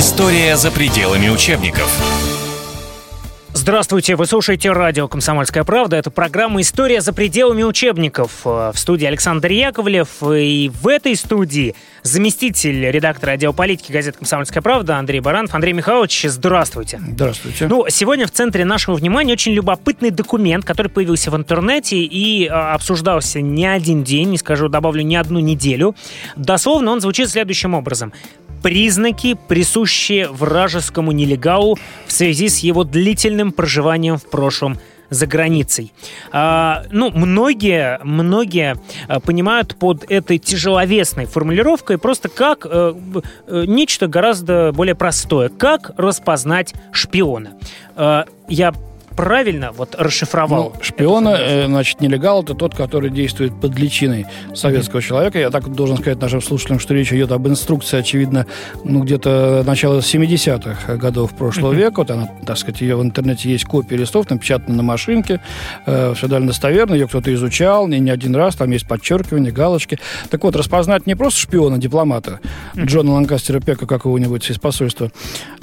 История за пределами учебников. Здравствуйте, вы слушаете радио «Комсомольская правда». Это программа «История за пределами учебников». В студии Александр Яковлев. И в этой студии заместитель редактора отдела политики газеты «Комсомольская правда» Андрей Баранов. Андрей Михайлович, здравствуйте. Здравствуйте. Ну, сегодня в центре нашего внимания очень любопытный документ, который появился в интернете и а, обсуждался не один день, не скажу, добавлю, не одну неделю. Дословно он звучит следующим образом признаки, присущие вражескому нелегалу в связи с его длительным проживанием в прошлом за границей. А, ну, многие, многие а, понимают под этой тяжеловесной формулировкой просто как а, а, нечто гораздо более простое. Как распознать шпиона? А, я правильно вот расшифровал? Ну, шпиона, э, значит, нелегал это тот, который действует под личиной советского mm-hmm. человека. Я так должен сказать нашим слушателям, что речь идет об инструкции, очевидно, ну, где-то начала 70-х годов прошлого mm-hmm. века. Вот она, так сказать, ее в интернете есть копия листов, напечатана на машинке. Э, все довольно достоверно, ее кто-то изучал, не, не один раз, там есть подчеркивания, галочки. Так вот, распознать не просто шпиона, дипломата, mm-hmm. Джона Ланкастера Пека какого-нибудь из посольства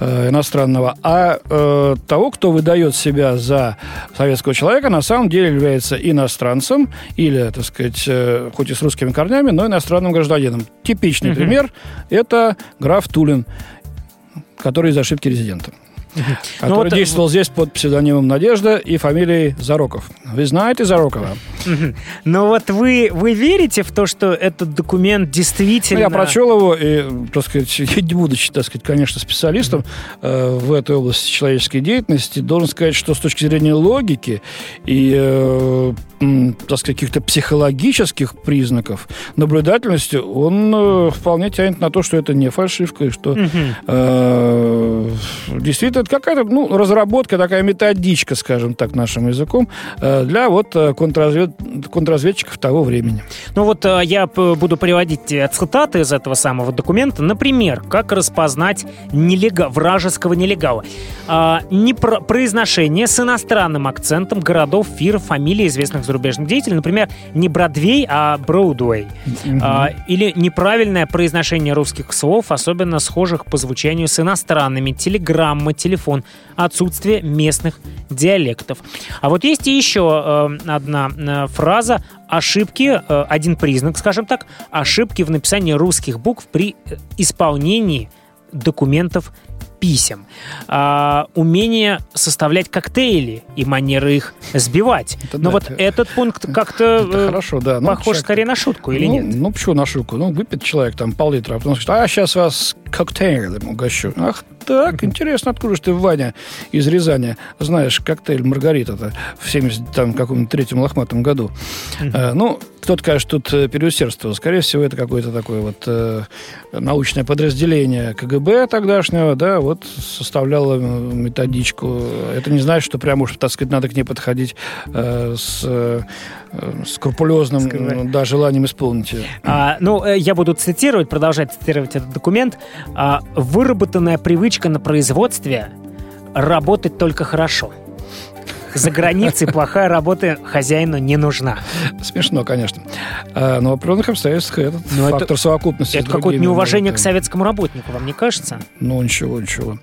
э, иностранного, а э, того, кто выдает себя за советского человека, на самом деле является иностранцем или, так сказать, э, хоть и с русскими корнями, но иностранным гражданином. Типичный угу. пример – это граф Тулин, который из ошибки резидента который ну, вот, э, действовал здесь под псевдонимом Надежда и фамилией Зароков. Вы знаете Зарокова? Но вот вы, вы верите в то, что этот документ действительно... Ну, я прочел его, и, так сказать, будучи, так сказать, конечно, специалистом э, в этой области человеческой деятельности, должен сказать, что с точки зрения логики и, э, так сказать, каких-то психологических признаков наблюдательности, он э, вполне тянет на то, что это не фальшивка, и что э, действительно это какая-то ну, разработка, такая методичка, скажем так, нашим языком, э, для вот э, контрразвед... контрразведчиков того времени. Ну вот э, я буду приводить цитаты из этого самого документа. Например, как распознать нелега... вражеского нелегала. А, не про... Произношение с иностранным акцентом городов, фир, фамилий известных зарубежных деятелей. Например, не Бродвей, а. Mm-hmm. А, или неправильное произношение русских слов, особенно схожих по звучанию с иностранными. Телеграммы, телефон телефон, отсутствие местных диалектов. А вот есть и еще э, одна э, фраза ошибки, э, один признак, скажем так, ошибки в написании русских букв при исполнении документов писем, а, умение составлять коктейли и манеры их сбивать. Это Но да, вот это, этот пункт как-то э, хорошо, да. Ну, похож человек, скорее на шутку или ну, нет? Ну, почему на шутку? Ну, выпьет человек там пол-литра, а потом скажет, а сейчас вас коктейлем угощу. Ах так, интересно, откуда же ты, Ваня, из Рязани, знаешь коктейль Маргарита-то в 70 там каком-то третьем лохматом году? А, ну, кто-то, конечно, тут э, переусердствовал. Скорее всего, это какое-то такое вот э, научное подразделение КГБ тогдашнего, да, вот составляло методичку. Это не значит, что прямо уж, так сказать, надо к ней подходить э, с э, скрупулезным Скрывай. да, желанием исполнить ее. А, ну, э, я буду цитировать, продолжать цитировать этот документ. А, выработанная привычка на производстве работать только хорошо. За границей плохая работа хозяину не нужна. Смешно, конечно. А, но в определенных обстоятельствах этот но фактор это, совокупности. Это какое-то неуважение к советскому работнику, вам не кажется? Ну, ничего, ничего.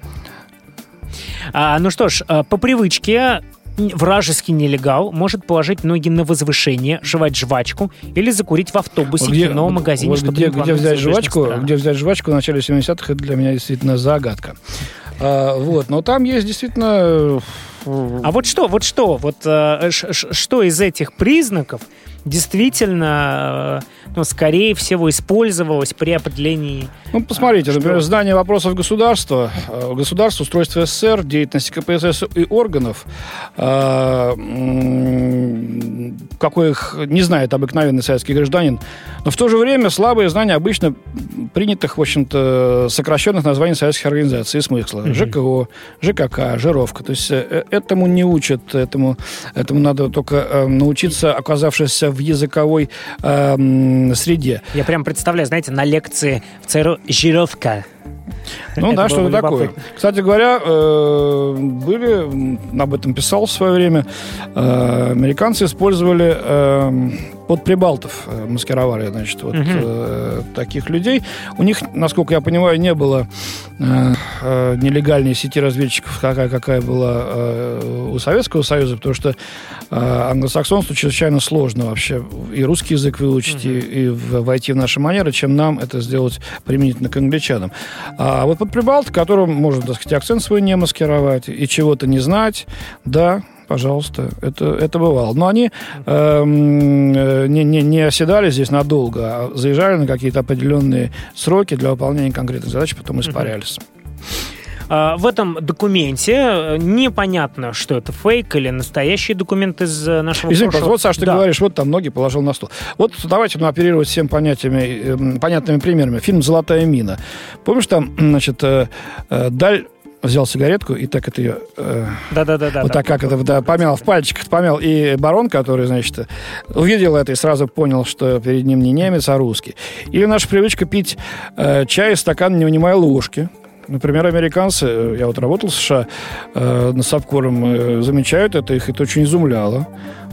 А, ну что ж, э, по привычке вражеский нелегал может положить ноги на возвышение, жевать жвачку или закурить в автобусе, где, кино, магазине, вот чтобы где, где взять жвачку, где взять жвачку в начале 70-х, это для меня действительно загадка. А, вот, но там есть действительно... А вот что, вот что, вот э, что из этих признаков действительно, э, ну, скорее всего, использовалось при определении... Ну, посмотрите, например, что... знание вопросов государства, э, государства, устройства СССР, деятельности КПСС и органов, э, какой их не знает обыкновенный советский гражданин, но в то же время слабые знания обычно принятых, в общем-то, сокращенных названий советских организаций и смысла. Mm-hmm. ЖКО, ЖКК, Жировка. То есть этому не учат, этому, этому надо только научиться, оказавшись в языковой э, среде. Я прям представляю, знаете, на лекции в ЦРУ «Жировка». Ну Это да, что-то такое. Кстати говоря, э, были, об этом писал в свое время, э, американцы использовали э, под прибалтов э, маскировали, значит, вот угу. таких людей. У них, насколько я понимаю, не было нелегальной сети разведчиков, какая, какая была у Советского Союза, потому что англосаксонству чрезвычайно сложно вообще и русский язык выучить, угу. и, и войти в наши манеры, чем нам это сделать применительно к англичанам. А вот под Прибалт, которым можно, так сказать, акцент свой не маскировать и чего-то не знать, да, пожалуйста, это, это бывало. Но они эм, э, не, не, не оседали здесь надолго, а заезжали на какие-то определенные сроки для выполнения конкретных задач, потом испарялись. А, в этом документе э, непонятно, что это фейк или настоящий документ из э, нашего Извини, прошлого. вот, Саш, ты да. говоришь, вот там ноги положил на стол. Вот давайте ну, оперировать всем понятиями, э, понятными примерами. Фильм «Золотая мина». Помнишь, там, значит, э, Даль взял сигаретку и так это ее... Э, Да-да-да. вот да, так как это да, помял в пальчиках, помял. И барон, который, значит, увидел это и сразу понял, что перед ним не немец, а русский. Или наша привычка пить э, чай из стакана, не вынимая ложки. Например, американцы, э, я вот работал в США, э, на Сапкором э, замечают это, их это очень изумляло.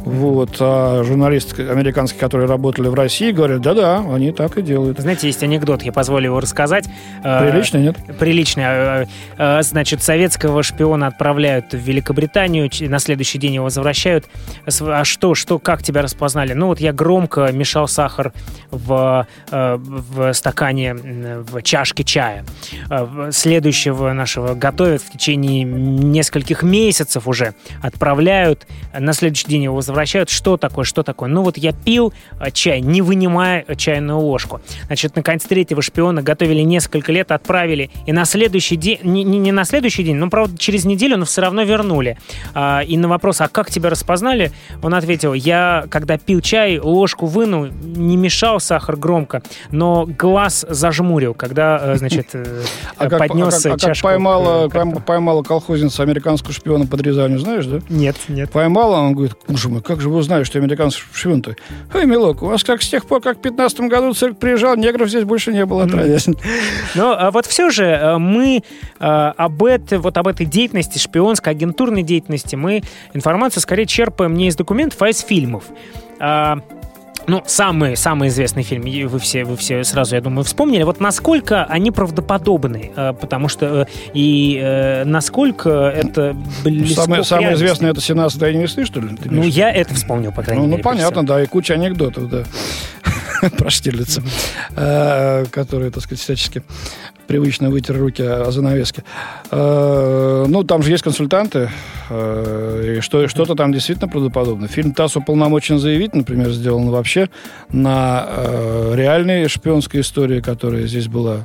Вот. А журналисты американские, которые работали в России, говорят, да-да, они так и делают. Знаете, есть анекдот, я позволю его рассказать. Приличный, нет? Приличный. А, а, значит, советского шпиона отправляют в Великобританию, на следующий день его возвращают. А что, что, как тебя распознали? Ну вот я громко мешал сахар в, в стакане, в чашке чая. Следующего нашего готовят в течение нескольких месяцев уже. Отправляют, на следующий день его возвращают возвращают, что такое, что такое. Ну вот я пил а, чай, не вынимая чайную ложку. Значит, наконец третьего шпиона готовили несколько лет, отправили, и на следующий день, не, не, на следующий день, но, правда, через неделю, но все равно вернули. А, и на вопрос, а как тебя распознали, он ответил, я, когда пил чай, ложку вынул, не мешал сахар громко, но глаз зажмурил, когда, э, значит, э, а поднес а чашку. Поймала колхозница американского шпиона под Рязанью, знаешь, да? Нет, нет. Поймала, он говорит, боже мой, как же вы узнали, что американцы шпион-то? Эй, милок, у вас как с тех пор, как в 15 году цирк приезжал, негров здесь больше не было, отродясь. Но а вот все же э, мы э, об, этой, вот об этой деятельности, шпионской, агентурной деятельности, мы информацию скорее черпаем не из документов, а из фильмов. А, ну, самый, самый известный фильм, вы все, вы все сразу, я думаю, вспомнили. Вот насколько они правдоподобны, э, потому что э, и э, насколько это близко Самое, самое известное это «17 дней весны», что ли? Ну, я это вспомнил, по крайней ну, ну мере. Ну, понятно, да, и куча анекдотов, да. Про Штирлица, которые, так сказать, всячески привычно вытер руки о занавеске. Ну, там же есть консультанты, и что, что-то там действительно правдоподобно. Фильм «ТАСС уполномочен заявить», например, сделан вообще на реальной шпионской истории, которая здесь была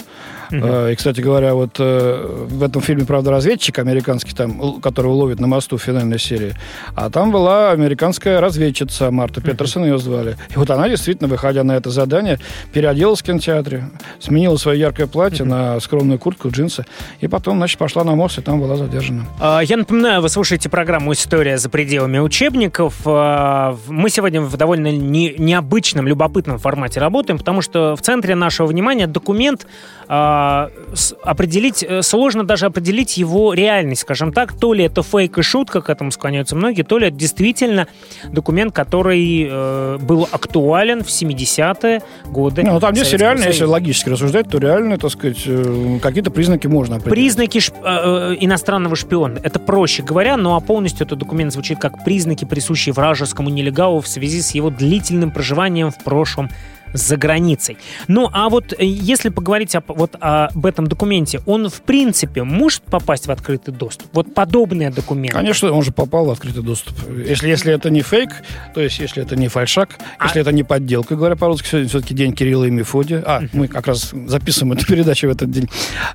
Uh-huh. И, кстати говоря, вот э, в этом фильме, правда, разведчик американский, там, которого ловит на мосту в финальной серии, а там была американская разведчица Марта. Петерсон, ее звали. И вот она действительно, выходя на это задание, переоделась в кинотеатре, сменила свое яркое платье на скромную куртку, джинсы, и потом, значит, пошла на мост, и там была задержана. А, я напоминаю, вы слушаете программу «История за пределами учебников». А, мы сегодня в довольно не, необычном, любопытном формате работаем, потому что в центре нашего внимания документ а, определить, э, сложно даже определить его реальность, скажем так. То ли это фейк и шутка, к этому склоняются многие, то ли это действительно документ, который э, был актуален в 70-е годы. Ну, там здесь реально, Союза. если логически рассуждать, то реально, так сказать, э, какие-то признаки можно определить. Признаки шп- э, э, иностранного шпиона. Это проще говоря, но а полностью этот документ звучит как признаки, присущие вражескому нелегалу в связи с его длительным проживанием в прошлом за границей. Ну, а вот э, если поговорить об, вот об этом документе, он в принципе может попасть в открытый доступ? Вот подобные документы. Конечно, он же попал в открытый доступ. Если, если это не фейк, то есть если это не фальшак, а... если это не подделка, говоря по-русски, сегодня все-таки день Кирилла и Мефодия, а, мы как раз записываем эту передачу в этот день,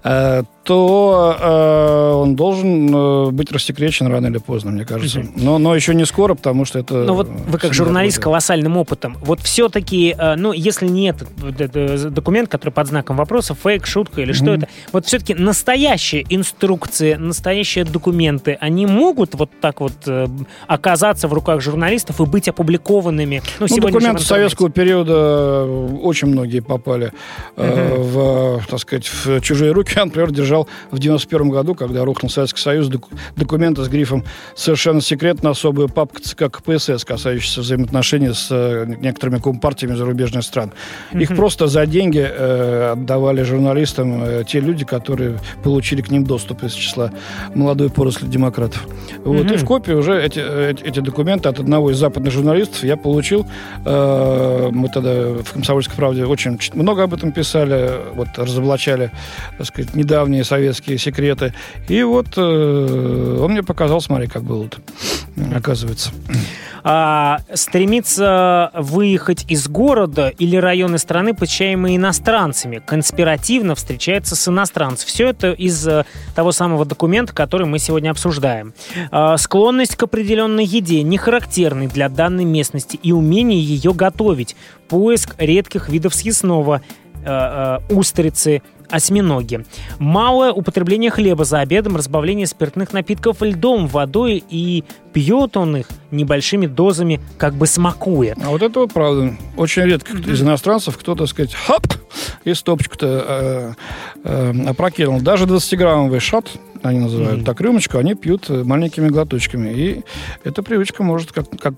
э, то э, он должен быть рассекречен рано или поздно, мне кажется. Но, но еще не скоро, потому что это... Ну вот вы как журналист с колоссальным опытом, вот все-таки, ну, если не этот, этот документ, который под знаком вопроса, фейк, шутка или mm-hmm. что это, вот все-таки настоящие инструкции, настоящие документы, они могут вот так вот э, оказаться в руках журналистов и быть опубликованными? Ну, ну документы советского периода очень многие попали э, в, так сказать, в чужие руки. Я, например, держал в 91 году, когда рухнул Советский Союз, документы с грифом «Совершенно секретно» особую папку ЦК КПСС, касающуюся взаимоотношений с э, некоторыми компартиями зарубежных стран. Их просто за деньги э, отдавали журналистам э, те люди, которые получили к ним доступ из числа молодой поросли демократов. Вот. И в копии уже эти, эти, эти документы от одного из западных журналистов я получил. Э, мы тогда в «Комсомольской правде» очень много об этом писали, вот разоблачали, так сказать, недавние советские секреты. И вот э, он мне показал, смотри, как было-то, оказывается а, стремится выехать из города или района страны, посещаемые иностранцами, конспиративно встречается с иностранцем. Все это из а, того самого документа, который мы сегодня обсуждаем. А, склонность к определенной еде, не характерной для данной местности, и умение ее готовить. Поиск редких видов съестного, а, а, устрицы, осьминоги. Малое употребление хлеба за обедом, разбавление спиртных напитков льдом, водой и пьет он их небольшими дозами, как бы смакуя. А вот это вот правда. Очень редко mm-hmm. из иностранцев кто, так сказать, хап, и стопочку-то э, э, опрокинул. Даже 20-граммовый шат они называют mm-hmm. так рюмочку, они пьют маленькими глоточками. И эта привычка может как, как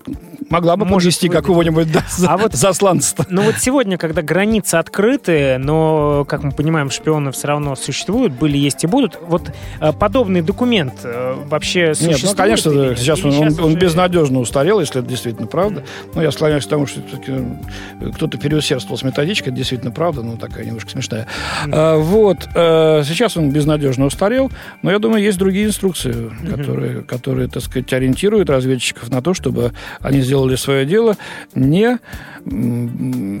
могла бы может подвести какого-нибудь да, а вот, засланца. Ну вот сегодня, когда границы открыты, но, как мы понимаем, шпионы все равно существуют, были, есть и будут. Вот э, подобный документ э, вообще существует? Нет, ну, конечно, или, сейчас, или он, сейчас он, уже... безнадежно устарел, если это действительно правда. Но я склоняюсь к тому, что э, кто-то переусердствовал с методичкой, это действительно правда, но такая немножко смешная. Mm. А, вот, сейчас он безнадежно устарел, но я думаю, есть другие инструкции, mm-hmm. которые, которые, так сказать, ориентируют разведчиков на то, чтобы они сделали свое дело, не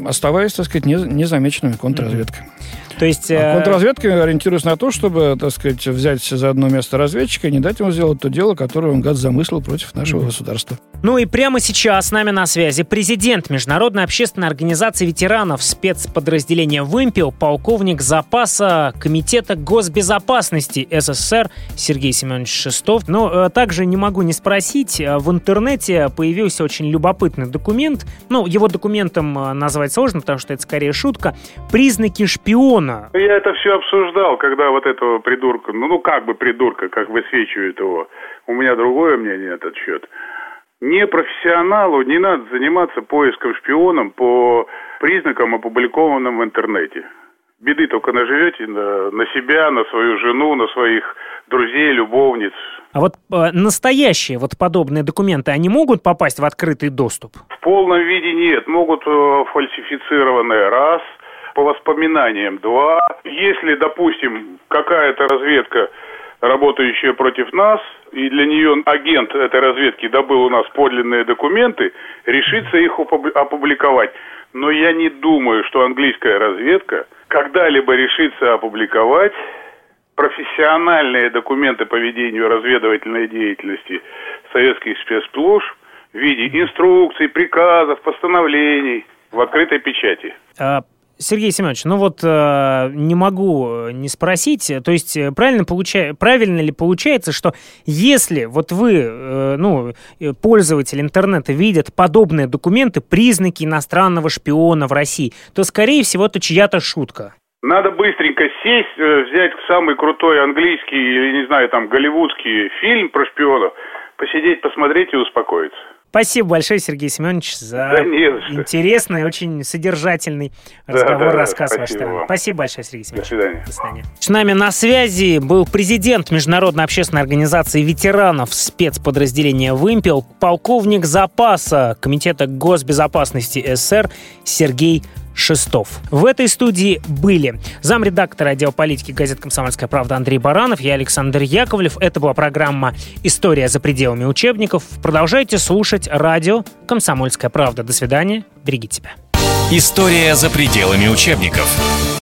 оставаясь, так сказать, незамеченными контрразведкой. Mm-hmm. То есть... А э, контрразведка ориентируется на то, чтобы, так сказать, взять за одно место разведчика и не дать ему сделать то дело, которое он, гад, замыслил против нашего mm-hmm. государства. Ну и прямо сейчас с нами на связи президент Международной общественной организации ветеранов спецподразделения «Вымпел», полковник запаса Комитета госбезопасности СССР Сергей Семенович Шестов. Но э, также не могу не спросить, э, в интернете появился очень любопытный документ. Ну, его документом назвать сложно, потому что это скорее шутка. «Признаки шпиона Ивановна. Я это все обсуждал, когда вот этого придурка, ну, ну как бы придурка, как высвечивают его. У меня другое мнение на этот счет. Не профессионалу не надо заниматься поиском шпионом по признакам, опубликованным в интернете. Беды только наживете на, на себя, на свою жену, на своих друзей, любовниц. А вот э, настоящие вот подобные документы, они могут попасть в открытый доступ? В полном виде нет. Могут э, фальсифицированные раз – по воспоминаниям два. Если, допустим, какая-то разведка, работающая против нас, и для нее агент этой разведки добыл у нас подлинные документы, решится их опубликовать. Но я не думаю, что английская разведка когда-либо решится опубликовать профессиональные документы по ведению разведывательной деятельности советских спецслужб в виде инструкций, приказов, постановлений в открытой печати. А Сергей Семенович, ну вот э, не могу не спросить, то есть э, правильно, получа... правильно ли получается, что если вот вы, э, ну, э, пользователь интернета, видят подобные документы, признаки иностранного шпиона в России, то, скорее всего, это чья-то шутка? Надо быстренько сесть, э, взять самый крутой английский или, не знаю, там, голливудский фильм про шпионов, посидеть, посмотреть и успокоиться. Спасибо большое, Сергей Семенович, за да интересный, очень содержательный разговор, да, да, рассказ вашей стороны. Спасибо большое, Сергей Семенович. До свидания. До свидания. С нами на связи был президент Международной общественной организации ветеранов спецподразделения «Вымпел», полковник запаса Комитета госбезопасности СССР Сергей Шестов. В этой студии были замредактор отдела политики газет «Комсомольская правда» Андрей Баранов, я Александр Яковлев. Это была программа «История за пределами учебников». Продолжайте слушать радио «Комсомольская правда». До свидания. Берегите себя. История за пределами учебников.